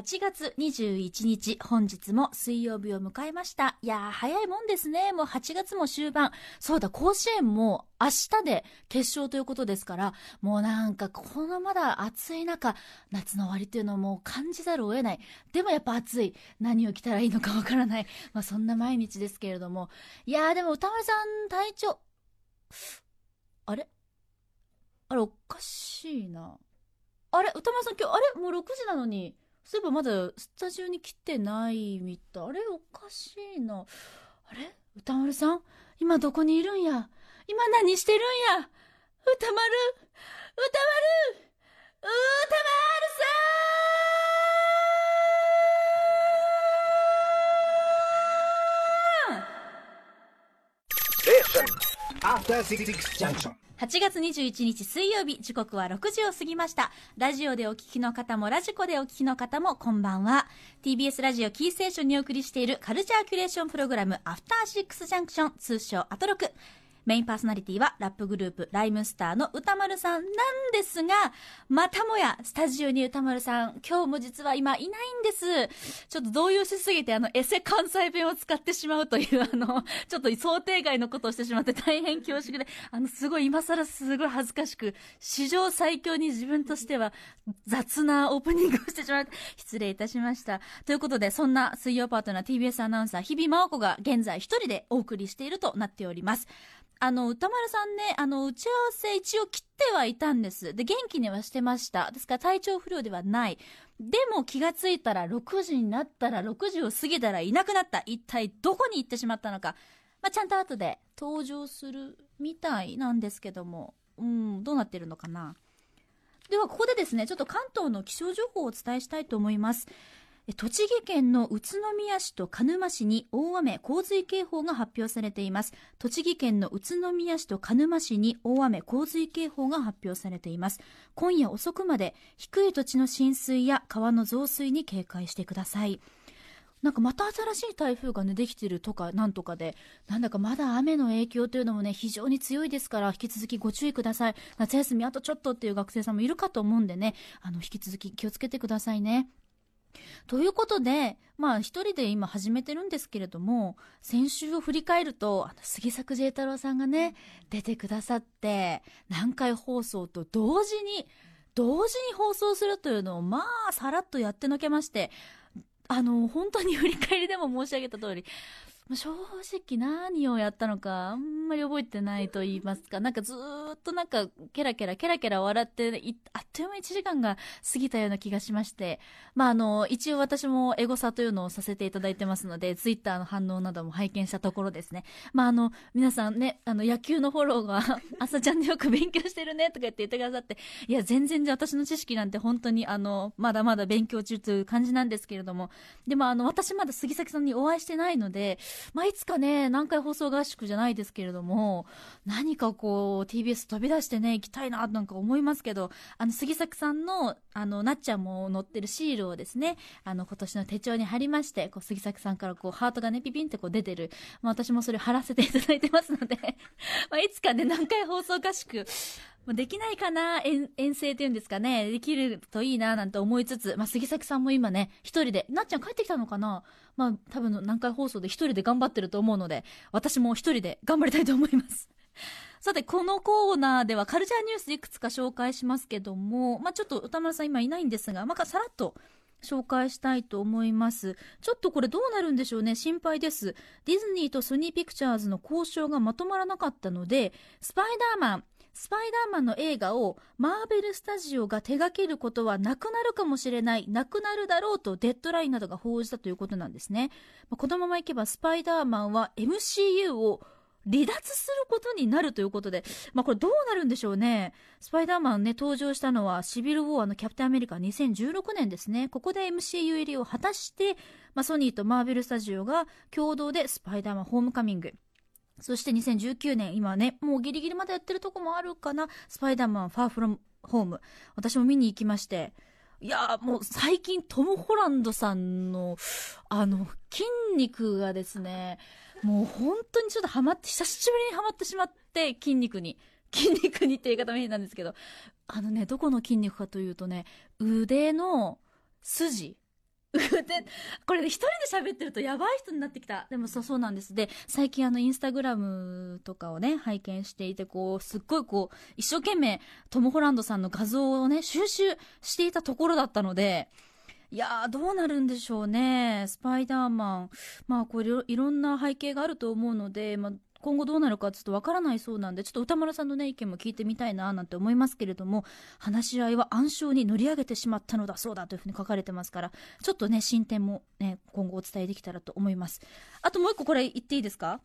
8月21日、本日も水曜日を迎えました。いやー、早いもんですね。もう8月も終盤。そうだ、甲子園も明日で決勝ということですから、もうなんか、このまだ暑い中、夏の終わりというのをもう感じざるを得ない。でもやっぱ暑い。何を着たらいいのかわからない。まあそんな毎日ですけれども。いやー、でも歌丸さん、体調、あれ？あれ、おかしいな。あれ歌丸さん今日、あれ？もう6時なのに。そういえばまだスタジオに来てないみたい。あれおかしいな。あれ？歌丸さん？今どこにいるんや？今何してるんや？歌丸？歌丸？歌丸さん！After 66 junction. 8月21日水曜日、時刻は6時を過ぎました。ラジオでお聞きの方も、ラジコでお聞きの方も、こんばんは。TBS ラジオキーステーションにお送りしているカルチャーキュレーションプログラム、アフターシックスジャンクション、通称アトロク。メインパーソナリティはラップグループライムスターの歌丸さんなんですが、またもやスタジオに歌丸さん、今日も実は今いないんです。ちょっと動揺しすぎてあのエセ関西弁を使ってしまうというあの、ちょっと想定外のことをしてしまって大変恐縮で、あのすごい今更すごい恥ずかしく、史上最強に自分としては雑なオープニングをしてしまって、失礼いたしました。ということで、そんな水曜パートナー TBS アナウンサー日々真央子が現在一人でお送りしているとなっております。あの、歌丸さんね、あの、打ち合わせ一応切ってはいたんです。で、元気にはしてました。ですから体調不良ではない。でも気がついたら6時になったら6時を過ぎたらいなくなった。一体どこに行ってしまったのか。まあ、ちゃんと後で登場するみたいなんですけども、うん、どうなってるのかな。では、ここでですね、ちょっと関東の気象情報をお伝えしたいと思います。栃木県の宇都宮市と鹿沼市に大雨洪水警報が発表されています栃木県の宇都宮市と鹿沼市に大雨洪水警報が発表されています今夜遅くまで低い土地の浸水や川の増水に警戒してくださいなんかまた新しい台風がね、できてるとかなんとかで、なんだかまだ雨の影響というのもね、非常に強いですから、引き続きご注意ください。夏休みあとちょっとっていう学生さんもいるかと思うんでね、あの、引き続き気をつけてくださいね。ということで、まあ一人で今始めてるんですけれども、先週を振り返ると、あの杉作 J 太郎さんがね、出てくださって、南海放送と同時に、同時に放送するというのを、まあ、さらっとやってのけまして、あの、本当に振り返りでも申し上げた通り、正直何をやったのかあんまり覚えてないと言いますか、なんかずっとなんかケラケラケラケラ笑って、あっという間1時間が過ぎたような気がしまして、まああの、一応私もエゴサというのをさせていただいてますので、ツイッターの反応なども拝見したところですね。まああの、皆さんね、あの野球のフォローが 朝ちゃんでよく勉強してるねとか言って言ってくださって、いや全然じゃ私の知識なんて本当にあの、まだまだ勉強中という感じなんですけれども、でもあの、私まだ杉崎さんにお会いしてないので、まあ、いつかね、南海放送合宿じゃないですけれども、何かこう、TBS 飛び出してね、行きたいな、なんか思いますけど、あの、杉作さんの、あの、なっちゃんも載ってるシールをですね、あの、今年の手帳に貼りまして、こう、杉作さんからこう、ハートがね、ピピンってこう出てる、まあ、私もそれ貼らせていただいてますので まあ、いつかね、南海放送合宿、できないかな遠遠征っていうんですかね。できるといいななんて思いつつ、まあ、杉崎さんも今ね、一人で、なっちゃん帰ってきたのかなまあ、多分南海放送で一人で頑張ってると思うので、私も一人で頑張りたいと思います。さて、このコーナーではカルチャーニュースいくつか紹介しますけども、まあ、ちょっと歌丸さん今いないんですが、まあ、さらっと紹介したいと思います。ちょっとこれどうなるんでしょうね。心配です。ディズニーとソニーピクチャーズの交渉がまとまらなかったので、スパイダーマン、スパイダーマンの映画をマーベルスタジオが手掛けることはなくなるかもしれない、なくなるだろうとデッドラインなどが報じたということなんですね。このままいけばスパイダーマンは MCU を離脱することになるということで、まあ、これどうなるんでしょうね。スパイダーマンね、登場したのはシビル・ウォーのキャプテンアメリカ2016年ですね。ここで MCU 入りを果たして、まあ、ソニーとマーベルスタジオが共同でスパイダーマンホームカミング。そして2019年、今ね、もうギリギリまでやってるとこもあるかな。スパイダーマンファーフロムホーム。私も見に行きまして。いやもう最近トム・ホランドさんの、あの、筋肉がですね、もう本当にちょっとハマって、久しぶりにハマってしまって、筋肉に。筋肉にって言い方も変なんですけど、あのね、どこの筋肉かというとね、腕の筋、これね、一人で喋ってるとやばい人になってきた。でもそう、そうなんです。で、最近あの、インスタグラムとかをね、拝見していて、こう、すっごいこう、一生懸命、トム・ホランドさんの画像をね、収集していたところだったので、いやー、どうなるんでしょうね。スパイダーマン。まあ、これ、いろんな背景があると思うので、まあ、今後どうなるかちょっとわからないそうなんで、ちょっと歌丸さんのね、意見も聞いてみたいな、なんて思いますけれども、話し合いは暗礁に乗り上げてしまったのだそうだというふうに書かれてますから、ちょっとね、進展もね、今後お伝えできたらと思います。あともう一個これ言っていいですか？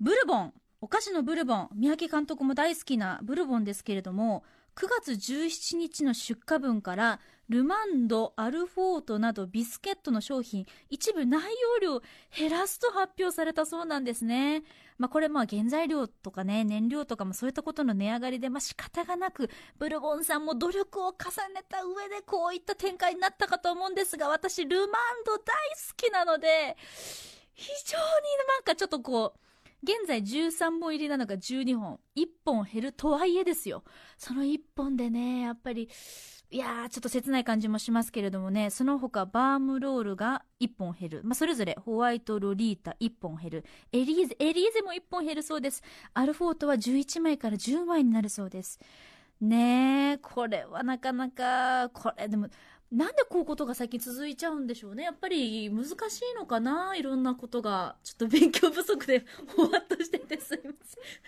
ブルボン。お菓子のブルボン。三宅監督も大好きなブルボンですけれども、9月17日の出荷分からルマンド、アルフォートなどビスケットの商品一部内容量減らすと発表されたそうなんですね。まあこれまあ原材料とかね燃料とかもそういったことの値上がりでまあ仕方がなくブルボンさんも努力を重ねた上でこういった展開になったかと思うんですが私ルマンド大好きなので非常になんかちょっとこう現在13本入りなのが12本。1本減るとはいえですよ。その1本でね、やっぱり、いやー、ちょっと切ない感じもしますけれどもね、その他バームロールが1本減る。まあ、それぞれホワイトロリータ1本減る。エリーゼ、エリーゼも1本減るそうです。アルフォートは11枚から10枚になるそうです。ねえ、これはなかなか、これでも、なんでこういうことが最近続いちゃうんでしょうね。やっぱり難しいのかな？いろんなことが。ちょっと勉強不足でほわっとしててすいません。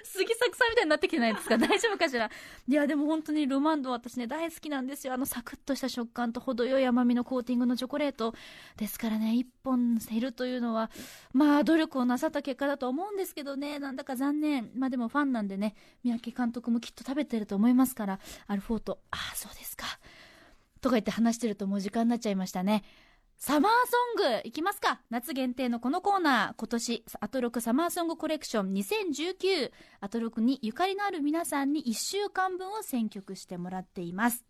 杉作さんみたいになってきてないですか？大丈夫かしら？いや、でも本当にロマンド私ね、大好きなんですよ。あのサクッとした食感と程よい甘みのコーティングのチョコレート。ですからね、一本減るというのは、まあ努力をなさった結果だと思うんですけどね、なんだか残念。まあでもファンなんでね、三宅監督もきっと食べてると思いますから、アルフォート。ああ、そうですか。とか言って話してるともう時間になっちゃいましたね。サマーソングいきますか夏限定のこのコーナー、今年、アトロクサマーソングコレクション2019、アトロクにゆかりのある皆さんに1週間分を選曲してもらっています。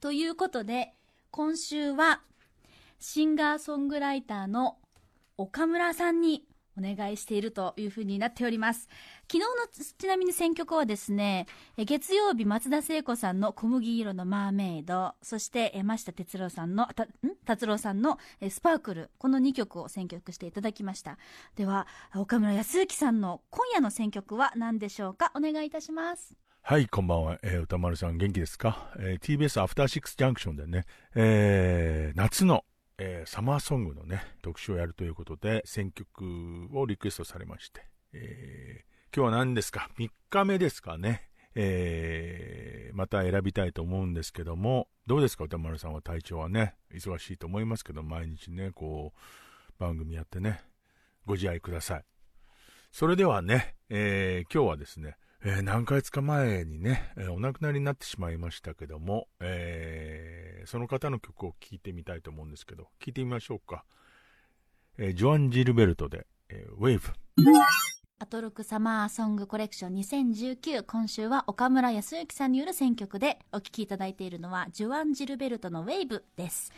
ということで、今週は、シンガーソングライターの岡村さんにお願いしているというふうになっております。昨日のちなみに選曲はですね、月曜日松田聖子さんの小麦色のマーメイド、そして山下哲郎さんの、た、ん？達郎さんのスパークル、この2曲を選曲していただきました。では、岡村康之さんの今夜の選曲は何でしょうか？お願いいたします。はい、こんばんは。えー、歌丸さん元気ですか、えー、?TBS アフターシックスジャンクションでね、えー、夏のえー、サマーソングのね、特集をやるということで、選曲をリクエストされまして、えー、今日は何ですか ?3 日目ですかね。えー、また選びたいと思うんですけども、どうですか？歌丸さんは体調はね、忙しいと思いますけど、毎日ね、こう、番組やってね、ご自愛ください。それではね、えー、今日はですね、えー、何ヶ月か前にね、えー、お亡くなりになってしまいましたけども、えー、その方の曲を聴いてみたいと思うんですけど、聴いてみましょうか。えジョアン・ジルベルトで、えウェーブ。アトロクサマーソングコレクション2019今週は岡村康之さんによる選曲でお聴きいただいているのはジョアン・ジルベルトのウェーブです。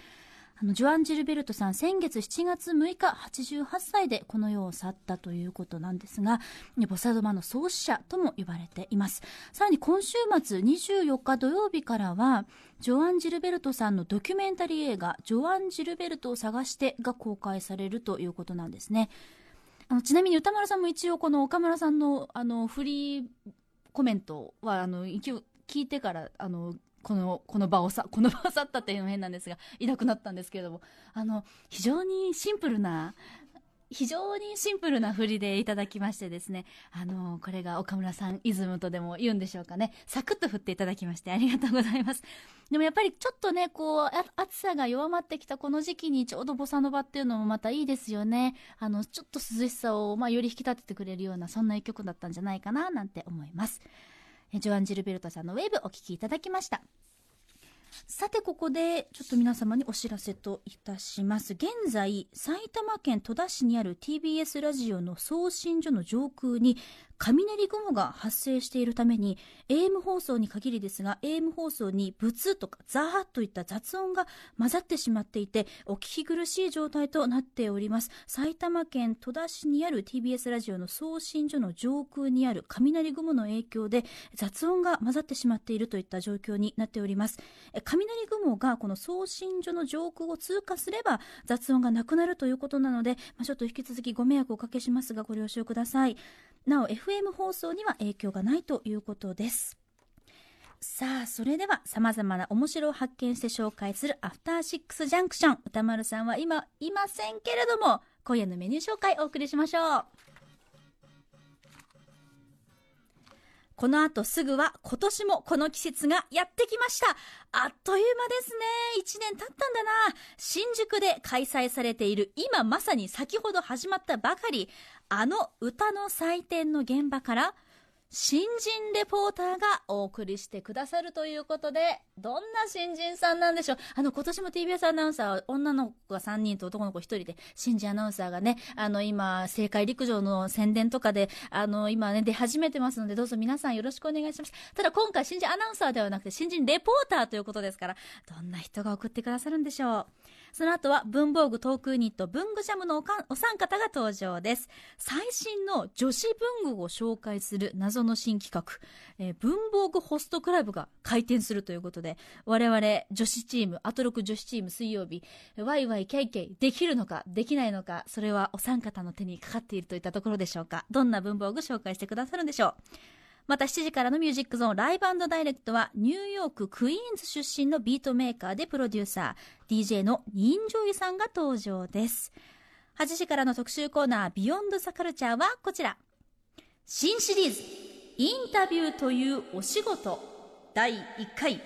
あの、ジョアン・ジルベルトさん、先月7月6日、88歳でこの世を去ったということなんですが、ボサドマの創始者とも言われています。さらに今週末24日土曜日からは、ジョアン・ジルベルトさんのドキュメンタリー映画、ジョアン・ジルベルトを探してが公開されるということなんですね。あのちなみに歌丸さんも一応この岡村さんのあのフリーコメントはあの聞いてからあのこの、この場をさ、この場を去ったっていうのも変なんですが、いなくなったんですけれども、あの、非常にシンプルな、非常にシンプルな振りでいただきましてですね、あの、これが岡村さんイズムとでも言うんでしょうかね、サクッと振っていただきましてありがとうございます。でもやっぱりちょっとね、こう、暑さが弱まってきたこの時期にちょうどボサノバっていうのもまたいいですよね。あの、ちょっと涼しさを、まあ、より引き立ててくれるような、そんな一曲だったんじゃないかな、なんて思います。ジョアン・ジルベルトさんのウェーブお聴きいただきました。さてここでちょっと皆様にお知らせといたします現在埼玉県戸田市にある TBS ラジオの送信所の上空に雷雲が発生しているために AM 放送に限りですが AM 放送にブツとかザーといった雑音が混ざってしまっていてお聞き苦しい状態となっております。埼玉県戸田市にある TBS ラジオの送信所の上空にある雷雲の影響で雑音が混ざってしまっているといった状況になっております。雷雲がこの送信所の上空を通過すれば雑音がなくなるということなので、まあ、ちょっと引き続きご迷惑をおかけしますがご了承ください。なお F 放送には影響がないということですさあ、それでは様々な面白を発見して紹介するアフターシックスジャンクション。歌丸さんは今いませんけれども、今夜のメニュー紹介お送りしましょう。この後すぐは今年もこの季節がやってきました。あっという間ですね。1年経ったんだな。新宿で開催されている今まさに先ほど始まったばかり、あの歌の祭典の現場から新人レポーターがお送りしてくださるということで、どんな新人さんなんでしょう？あの、今年も TBS アナウンサー、女の子が3人と男の子1人で、新人アナウンサーがね、あの、今、正解陸上の宣伝とかで、あの、今ね、出始めてますので、どうぞ皆さんよろしくお願いします。ただ今回、新人アナウンサーではなくて、新人レポーターということですから、どんな人が送ってくださるんでしょう？その後は文房具トークユニット文具ジャムのおかんお三方が登場です。最新の女子文具を紹介する謎の新企画、えー、文房具ホストクラブが開店するということで、我々女子チーム、アトロク女子チーム水曜日、ワイワイケイケイできるのかできないのか、それはお三方の手にかかっているといったところでしょうか。どんな文房具紹介してくださるんでしょう？また7時からのミュージックゾーン Live Direct はニューヨーククイーンズ出身のビートメーカーでプロデューサー DJ の Ninjoi さんが登場です。8時からの特集コーナー Beyond the Culture はこちら。新シリーズインタビューというお仕事。第1回。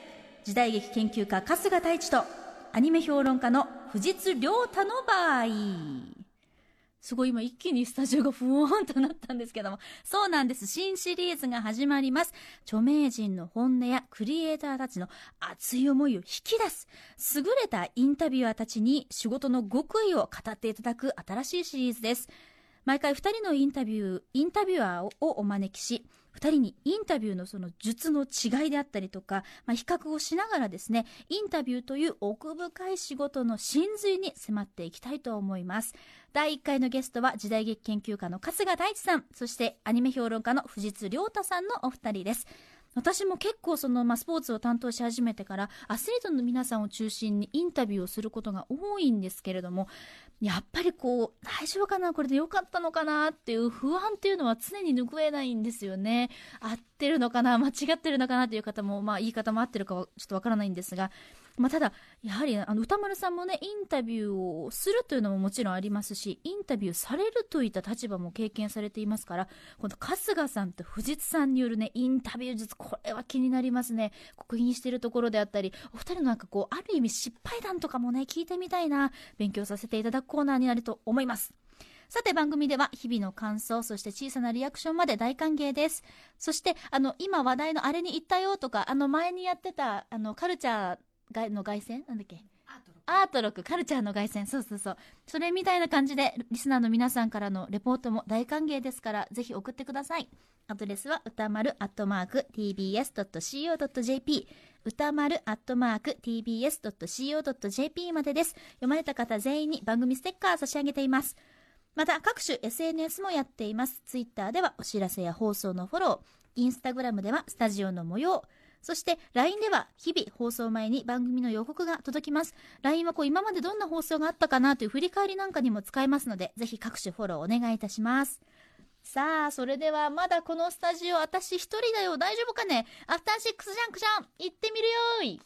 時代劇研究家春日太一とアニメ評論家の藤津亮太の場合。すごい今一気にスタジオがふわーんとなったんですけども。そうなんです。新シリーズが始まります。著名人の本音やクリエイターたちの熱い思いを引き出す。優れたインタビュアーたちに仕事の極意を語っていただく新しいシリーズです。毎回2人のインタビュー、インタビュアーをお招きし、2人にインタビューのその術の違いであったりとか、まあ、比較をしながらですね、インタビューという奥深い仕事の真髄に迫っていきたいと思います。第1回のゲストは時代劇研究家の春日大地さん、そしてアニメ評論家の藤津亮太さんのお二人です。私も結構その、まあ、スポーツを担当し始めてからアスリートの皆さんを中心にインタビューをすることが多いんですけれどもやっぱりこう大丈夫かなこれで良かったのかなっていう不安っていうのは常に拭えないんですよね。合ってるのかな間違ってるのかなっていう方もまあ言い方も合ってるかはちょっとわからないんですがまあ、ただ、やはりあの歌丸さんもね、インタビューをするというのももちろんありますし、インタビューされるといった立場も経験されていますから、この春日さんと藤津さんによるね、インタビュー術、これは気になりますね。刻印しているところであったり、お二人のなんかこう、ある意味失敗談とかもね、聞いてみたいな、勉強させていただくコーナーになると思います。さて番組では日々の感想、そして小さなリアクションまで大歓迎です。そして、あの、今話題のあれに行ったよとか、あの前にやってた、あの、カルチャー、の凱旋なんだっけ？アートロック。カルチャーの凱旋そうそうそう。それみたいな感じでリスナーの皆さんからのレポートも大歓迎ですからぜひ送ってください。アドレスは歌丸アットマーク tbs.co.jp 歌丸アットマーク tbs.co.jp までです。読まれた方全員に番組ステッカー差し上げています。また各種 SNS もやっています。ツイッターではお知らせや放送のフォロー。インスタグラムではスタジオの模様そして LINE では日々放送前に番組の予告が届きます。LINE はこう今までどんな放送があったかなという振り返りなんかにも使えますので、ぜひ各種フォローお願いいたします。さあ、それではまだこのスタジオ私一人だよ。大丈夫かね？アフターシックスジャンクション行ってみるよーい。